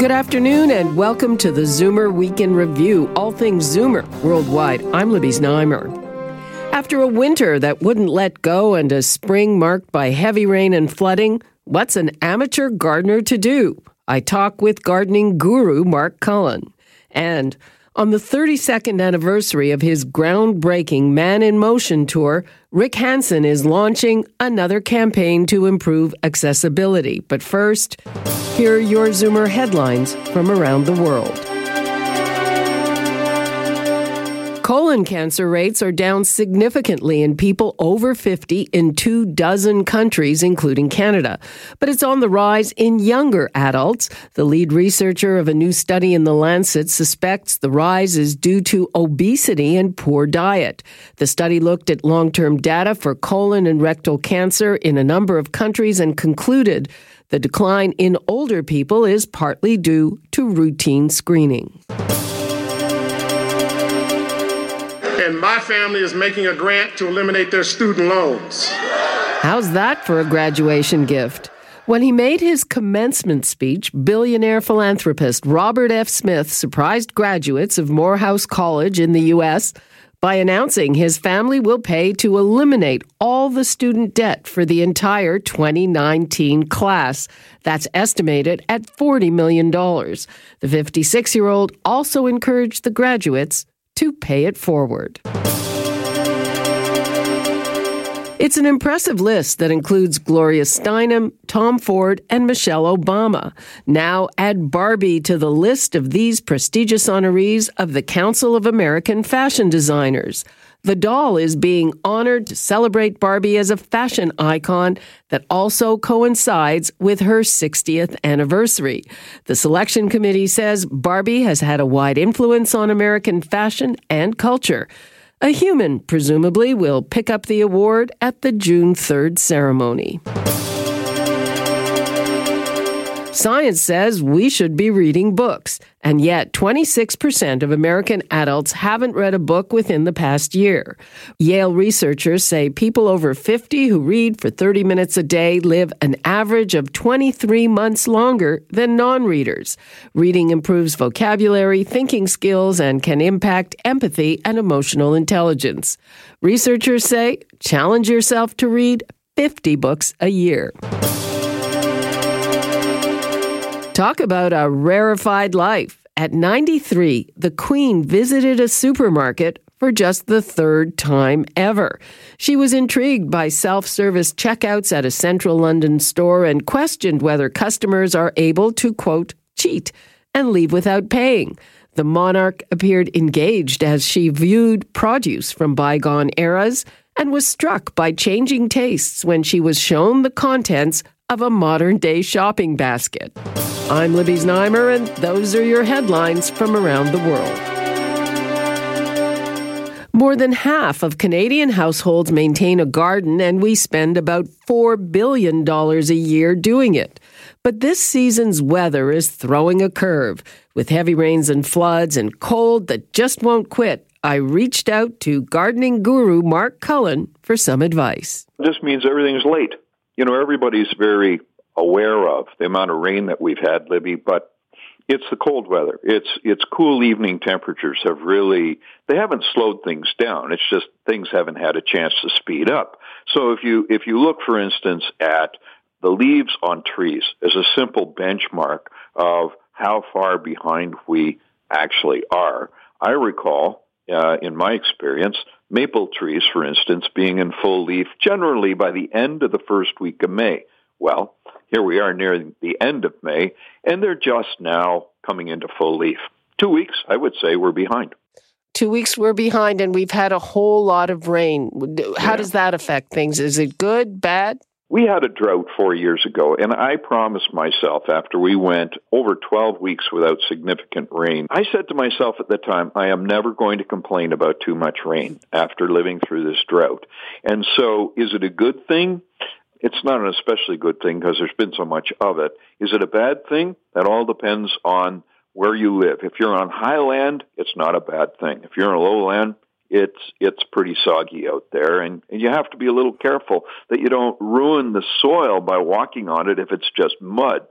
Good afternoon and welcome to the Zoomer Week in Review, all things Zoomer worldwide. I'm Libby Znaimer. After a winter that wouldn't let go and a spring marked by heavy rain and flooding, what's an amateur gardener to do? I talk with gardening guru Mark Cullen. And on the 32nd anniversary of his groundbreaking Man in Motion tour, Rick Hansen is launching another campaign to improve accessibility. But first, here are your Zoomer headlines from around the world. Colon cancer rates are down significantly in people over 50 in two dozen countries, including Canada. But it's on the rise in younger adults. The lead researcher of a new study in The Lancet suspects the rise is due to obesity and poor diet. The study looked at long term data for colon and rectal cancer in a number of countries and concluded the decline in older people is partly due to routine screening. And my family is making a grant to eliminate their student loans. How's that for a graduation gift? When he made his commencement speech, billionaire philanthropist Robert F. Smith surprised graduates of Morehouse College in the U.S. by announcing his family will pay to eliminate all the student debt for the entire 2019 class. That's estimated at $40 million. The 56 year old also encouraged the graduates to pay it forward. It's an impressive list that includes Gloria Steinem, Tom Ford, and Michelle Obama. Now add Barbie to the list of these prestigious honorees of the Council of American Fashion Designers. The doll is being honored to celebrate Barbie as a fashion icon that also coincides with her 60th anniversary. The selection committee says Barbie has had a wide influence on American fashion and culture. A human, presumably, will pick up the award at the June 3rd ceremony. Science says we should be reading books, and yet 26% of American adults haven't read a book within the past year. Yale researchers say people over 50 who read for 30 minutes a day live an average of 23 months longer than non readers. Reading improves vocabulary, thinking skills, and can impact empathy and emotional intelligence. Researchers say challenge yourself to read 50 books a year. Talk about a rarefied life. At 93, the Queen visited a supermarket for just the third time ever. She was intrigued by self service checkouts at a central London store and questioned whether customers are able to, quote, cheat and leave without paying. The monarch appeared engaged as she viewed produce from bygone eras and was struck by changing tastes when she was shown the contents of a modern day shopping basket. I'm Libby Znaimer, and those are your headlines from around the world. More than half of Canadian households maintain a garden, and we spend about $4 billion a year doing it. But this season's weather is throwing a curve. With heavy rains and floods and cold that just won't quit, I reached out to gardening guru Mark Cullen for some advice. This means everything's late. You know, everybody's very aware of the amount of rain that we've had, Libby, but it's the cold weather. It's it's cool evening temperatures have really they haven't slowed things down. It's just things haven't had a chance to speed up. So if you if you look for instance at the leaves on trees as a simple benchmark of how far behind we actually are, I recall uh, in my experience maple trees, for instance, being in full leaf generally by the end of the first week of May. Well, here we are near the end of May, and they're just now coming into full leaf. Two weeks, I would say, we're behind. Two weeks we're behind, and we've had a whole lot of rain. How Yeah. does that affect things? Is it good, bad? We had a drought four years ago, and I promised myself after we went over 12 weeks without significant rain, I said to myself at the time, I am never going to complain about too much rain after living through this drought. And so, is it a good thing? It's not an especially good thing because there's been so much of it. Is it a bad thing? That all depends on where you live. If you're on high land, it's not a bad thing. If you're on low land, it's it's pretty soggy out there and, and you have to be a little careful that you don't ruin the soil by walking on it if it's just mud.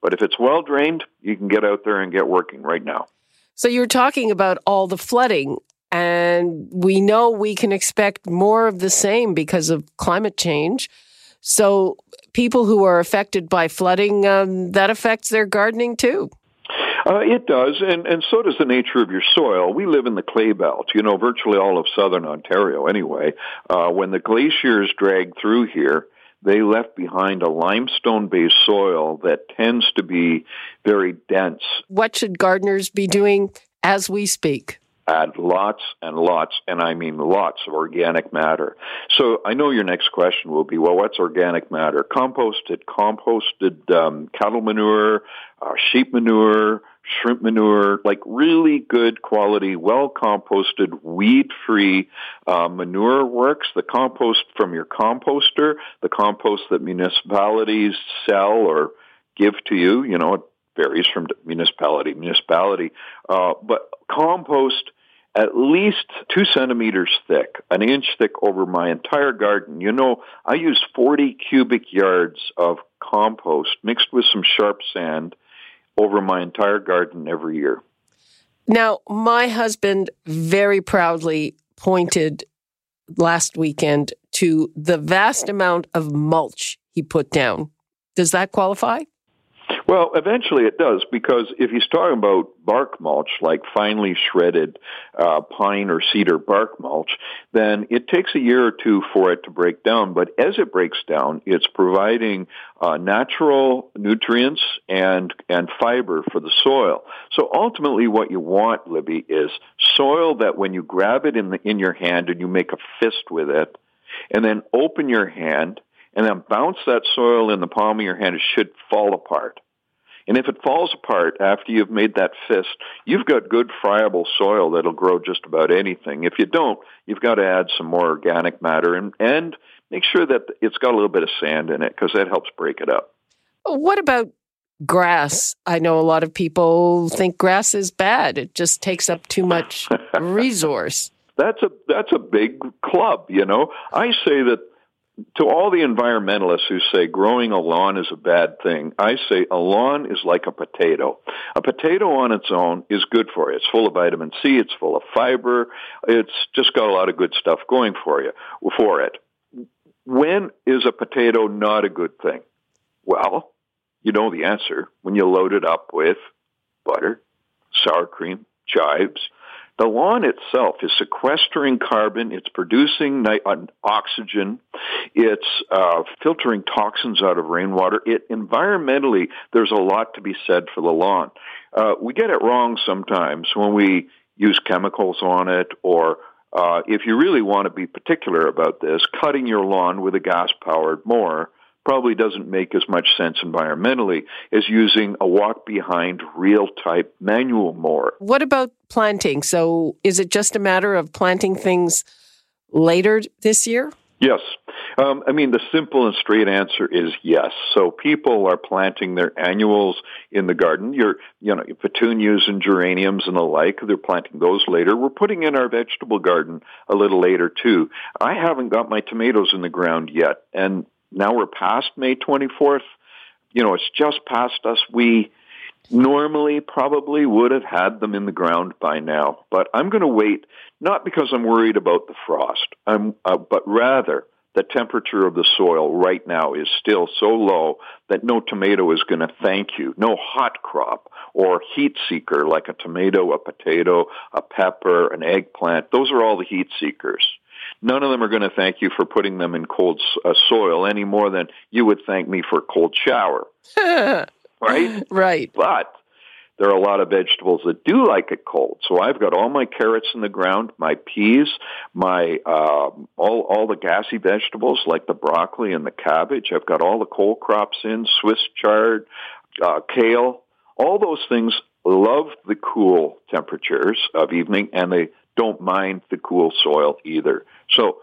But if it's well drained, you can get out there and get working right now. So you're talking about all the flooding and we know we can expect more of the same because of climate change. So people who are affected by flooding, um, that affects their gardening too. Uh, it does, and, and so does the nature of your soil. We live in the clay belt, you know, virtually all of southern Ontario anyway. Uh, when the glaciers dragged through here, they left behind a limestone based soil that tends to be very dense. What should gardeners be doing as we speak? add lots and lots, and I mean lots of organic matter. So I know your next question will be, well, what's organic matter? Composted, composted um, cattle manure, uh, sheep manure, shrimp manure, like really good quality, well composted, weed free uh, manure works. The compost from your composter, the compost that municipalities sell or give to you, you know, it varies from municipality to municipality. Uh, but compost at least two centimeters thick, an inch thick over my entire garden. You know, I use 40 cubic yards of compost mixed with some sharp sand over my entire garden every year. Now, my husband very proudly pointed last weekend to the vast amount of mulch he put down. Does that qualify? Well, eventually it does because if he's talking about bark mulch, like finely shredded uh, pine or cedar bark mulch, then it takes a year or two for it to break down. But as it breaks down, it's providing uh, natural nutrients and and fiber for the soil. So ultimately, what you want, Libby, is soil that when you grab it in the in your hand and you make a fist with it, and then open your hand and then bounce that soil in the palm of your hand, it should fall apart. And if it falls apart after you've made that fist, you've got good friable soil that'll grow just about anything. If you don't, you've got to add some more organic matter and, and make sure that it's got a little bit of sand in it because that helps break it up. What about grass? I know a lot of people think grass is bad. It just takes up too much resource. That's a that's a big club, you know. I say that to all the environmentalists who say growing a lawn is a bad thing, I say a lawn is like a potato. A potato on its own is good for you. It's full of vitamin C, it's full of fiber, it's just got a lot of good stuff going for you, for it. When is a potato not a good thing? Well, you know the answer. When you load it up with butter, sour cream, chives, the lawn itself is sequestering carbon, it's producing uh, oxygen, it's uh, filtering toxins out of rainwater. It environmentally, there's a lot to be said for the lawn. Uh, we get it wrong sometimes when we use chemicals on it, or uh, if you really want to be particular about this, cutting your lawn with a gas powered mower probably doesn't make as much sense environmentally as using a walk behind reel type manual mower. What about planting? So is it just a matter of planting things later this year? Yes. Um, I mean, the simple and straight answer is yes. So people are planting their annuals in the garden. Your, you know, petunias and geraniums and the like. They're planting those later. We're putting in our vegetable garden a little later too. I haven't got my tomatoes in the ground yet, and now we're past May 24th. You know, it's just past us. We normally probably would have had them in the ground by now, but I'm going to wait not because I'm worried about the frost, I'm, uh, but rather the temperature of the soil right now is still so low that no tomato is going to thank you. No hot crop or heat seeker like a tomato, a potato, a pepper, an eggplant. Those are all the heat seekers. None of them are going to thank you for putting them in cold uh, soil any more than you would thank me for a cold shower. right? Right. But there are a lot of vegetables that do like it cold. So I've got all my carrots in the ground, my peas, my uh, all all the gassy vegetables like the broccoli and the cabbage. I've got all the cold crops in, Swiss chard, uh, kale. All those things love the cool temperatures of evening, and they don't mind the cool soil either. So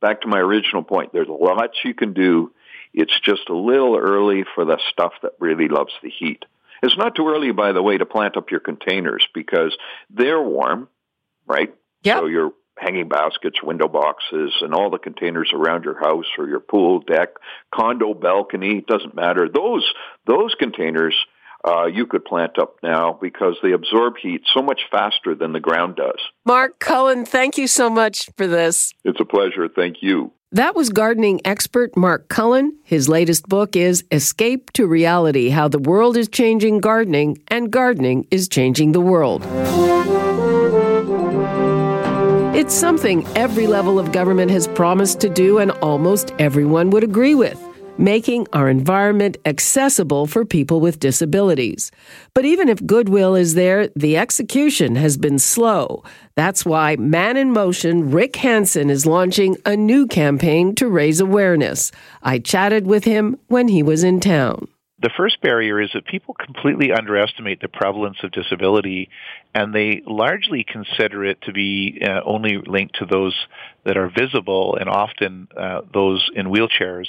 back to my original point, there's lots you can do. It's just a little early for the stuff that really loves the heat. It's not too early, by the way, to plant up your containers because they're warm, right? Yeah. So your hanging baskets, window boxes, and all the containers around your house or your pool deck, condo balcony, doesn't matter. Those those containers uh, you could plant up now because they absorb heat so much faster than the ground does. Mark Cullen, thank you so much for this. It's a pleasure. Thank you. That was gardening expert Mark Cullen. His latest book is Escape to Reality How the World is Changing Gardening and Gardening is Changing the World. It's something every level of government has promised to do and almost everyone would agree with making our environment accessible for people with disabilities. But even if goodwill is there, the execution has been slow. That's why Man in Motion Rick Hansen is launching a new campaign to raise awareness. I chatted with him when he was in town. The first barrier is that people completely underestimate the prevalence of disability and they largely consider it to be uh, only linked to those that are visible and often uh, those in wheelchairs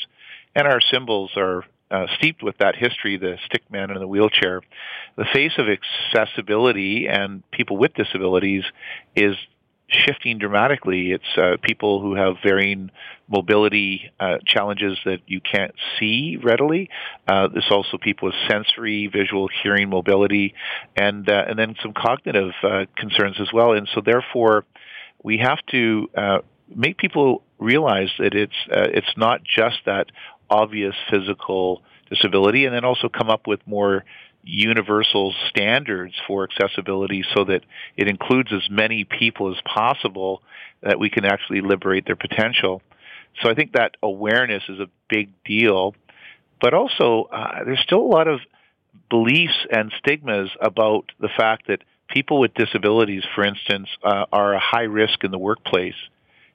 and our symbols are uh, steeped with that history, the stick man in the wheelchair. The face of accessibility and people with disabilities is shifting dramatically. It's uh, people who have varying mobility uh, challenges that you can't see readily. Uh, there's also people with sensory, visual, hearing, mobility, and uh, and then some cognitive uh, concerns as well. And so, therefore, we have to uh, make people realize that it's it's not just that obvious physical disability, and then also come up with more universal standards for accessibility so that it includes as many people as possible that we can actually liberate their potential. So I think that awareness is a big deal, but also uh, there's still a lot of beliefs and stigmas about the fact that people with disabilities, for instance, uh, are a high risk in the workplace,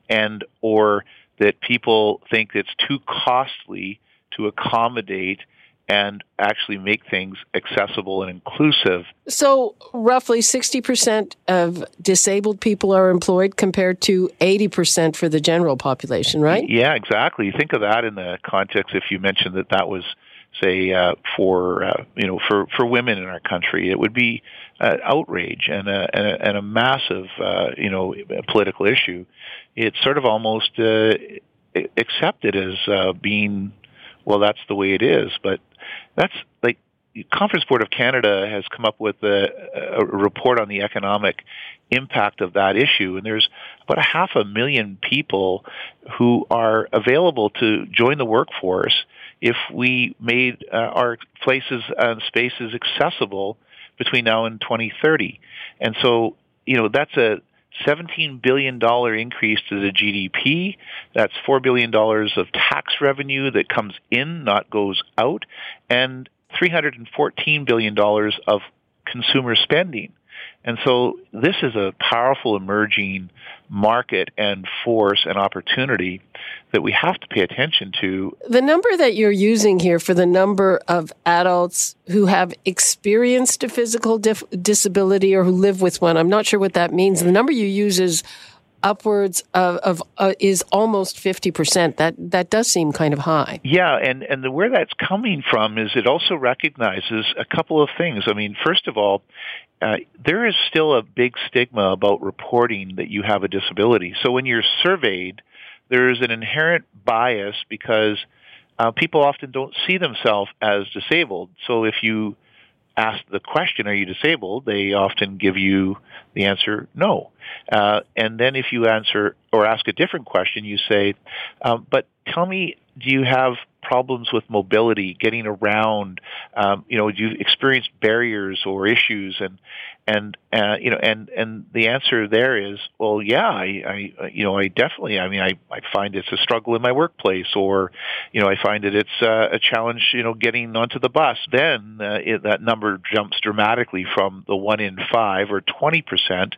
and or that people think it's too costly to accommodate and actually make things accessible and inclusive. So, roughly 60% of disabled people are employed compared to 80% for the general population, right? Yeah, exactly. Think of that in the context if you mentioned that that was say uh, for uh, you know for for women in our country it would be uh, outrage and a, and a, and a massive uh, you know political issue it's sort of almost uh, accepted as uh, being well, that's the way it is. But that's like Conference Board of Canada has come up with a, a report on the economic impact of that issue, and there's about a half a million people who are available to join the workforce if we made uh, our places and spaces accessible between now and 2030. And so, you know, that's a $17 billion increase to the GDP. That's $4 billion of tax revenue that comes in, not goes out, and $314 billion of consumer spending. And so this is a powerful emerging market and force and opportunity that we have to pay attention to. The number that you're using here for the number of adults who have experienced a physical dif- disability or who live with one, I'm not sure what that means. The number you use is upwards of, of uh, is almost 50%. That that does seem kind of high. Yeah, and and the, where that's coming from is it also recognizes a couple of things. I mean, first of all, uh, there is still a big stigma about reporting that you have a disability. So when you're surveyed, there is an inherent bias because uh, people often don't see themselves as disabled. So if you ask the question, "Are you disabled?" they often give you the answer, "No." Uh, and then if you answer or ask a different question, you say, um, "But tell me do you have problems with mobility, getting around? Um, you know, do you experience barriers or issues? And and uh, you know, and and the answer there is, well, yeah, I, I you know, I definitely. I mean, I I find it's a struggle in my workplace, or you know, I find that it's uh, a challenge, you know, getting onto the bus. Then uh, it, that number jumps dramatically from the one in five or twenty percent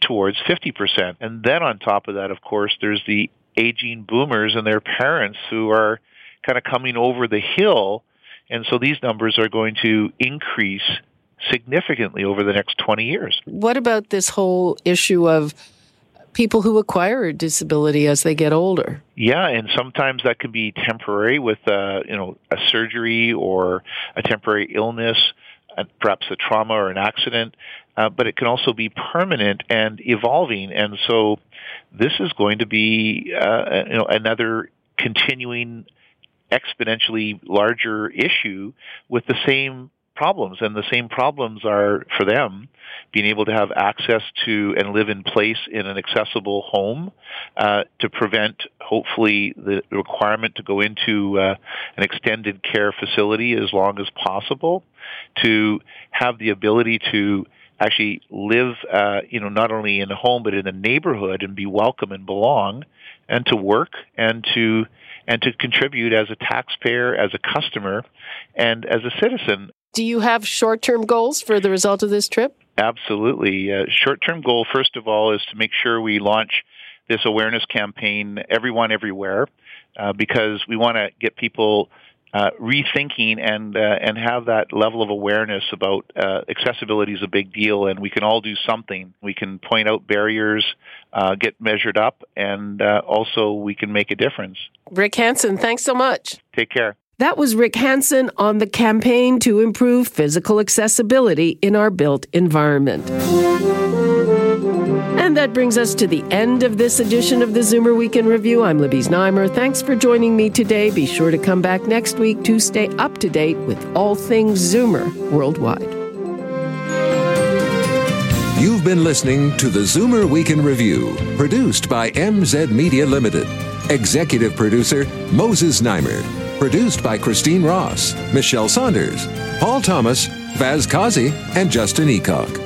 towards 50%. And then on top of that, of course, there's the aging boomers and their parents who are kind of coming over the hill. And so these numbers are going to increase significantly over the next 20 years. What about this whole issue of people who acquire a disability as they get older? Yeah, and sometimes that can be temporary with uh, you know a surgery or a temporary illness, uh, perhaps a trauma or an accident. Uh, but it can also be permanent and evolving. And so this is going to be uh, you know another continuing exponentially larger issue with the same problems. And the same problems are for them being able to have access to and live in place in an accessible home uh, to prevent hopefully the requirement to go into uh, an extended care facility as long as possible to have the ability to actually live, uh, you know, not only in a home but in a neighborhood and be welcome and belong, and to work and to and to contribute as a taxpayer, as a customer, and as a citizen. Do you have short-term goals for the result of this trip? Absolutely. Uh, short-term goal, first of all, is to make sure we launch this awareness campaign, everyone, everywhere, uh, because we want to get people uh, rethinking and uh, and have that level of awareness about uh, accessibility is a big deal, and we can all do something. We can point out barriers, uh, get measured up, and uh, also we can make a difference. Rick Hansen, thanks so much. Take care. That was Rick Hansen on the campaign to improve physical accessibility in our built environment. That brings us to the end of this edition of the Zoomer Week in Review. I'm Libby Znaimer. Thanks for joining me today. Be sure to come back next week to stay up to date with all things Zoomer worldwide. You've been listening to the Zoomer Week in Review, produced by MZ Media Limited. Executive producer Moses Znaimer. Produced by Christine Ross, Michelle Saunders, Paul Thomas, Vaz Kazi, and Justin Eacock.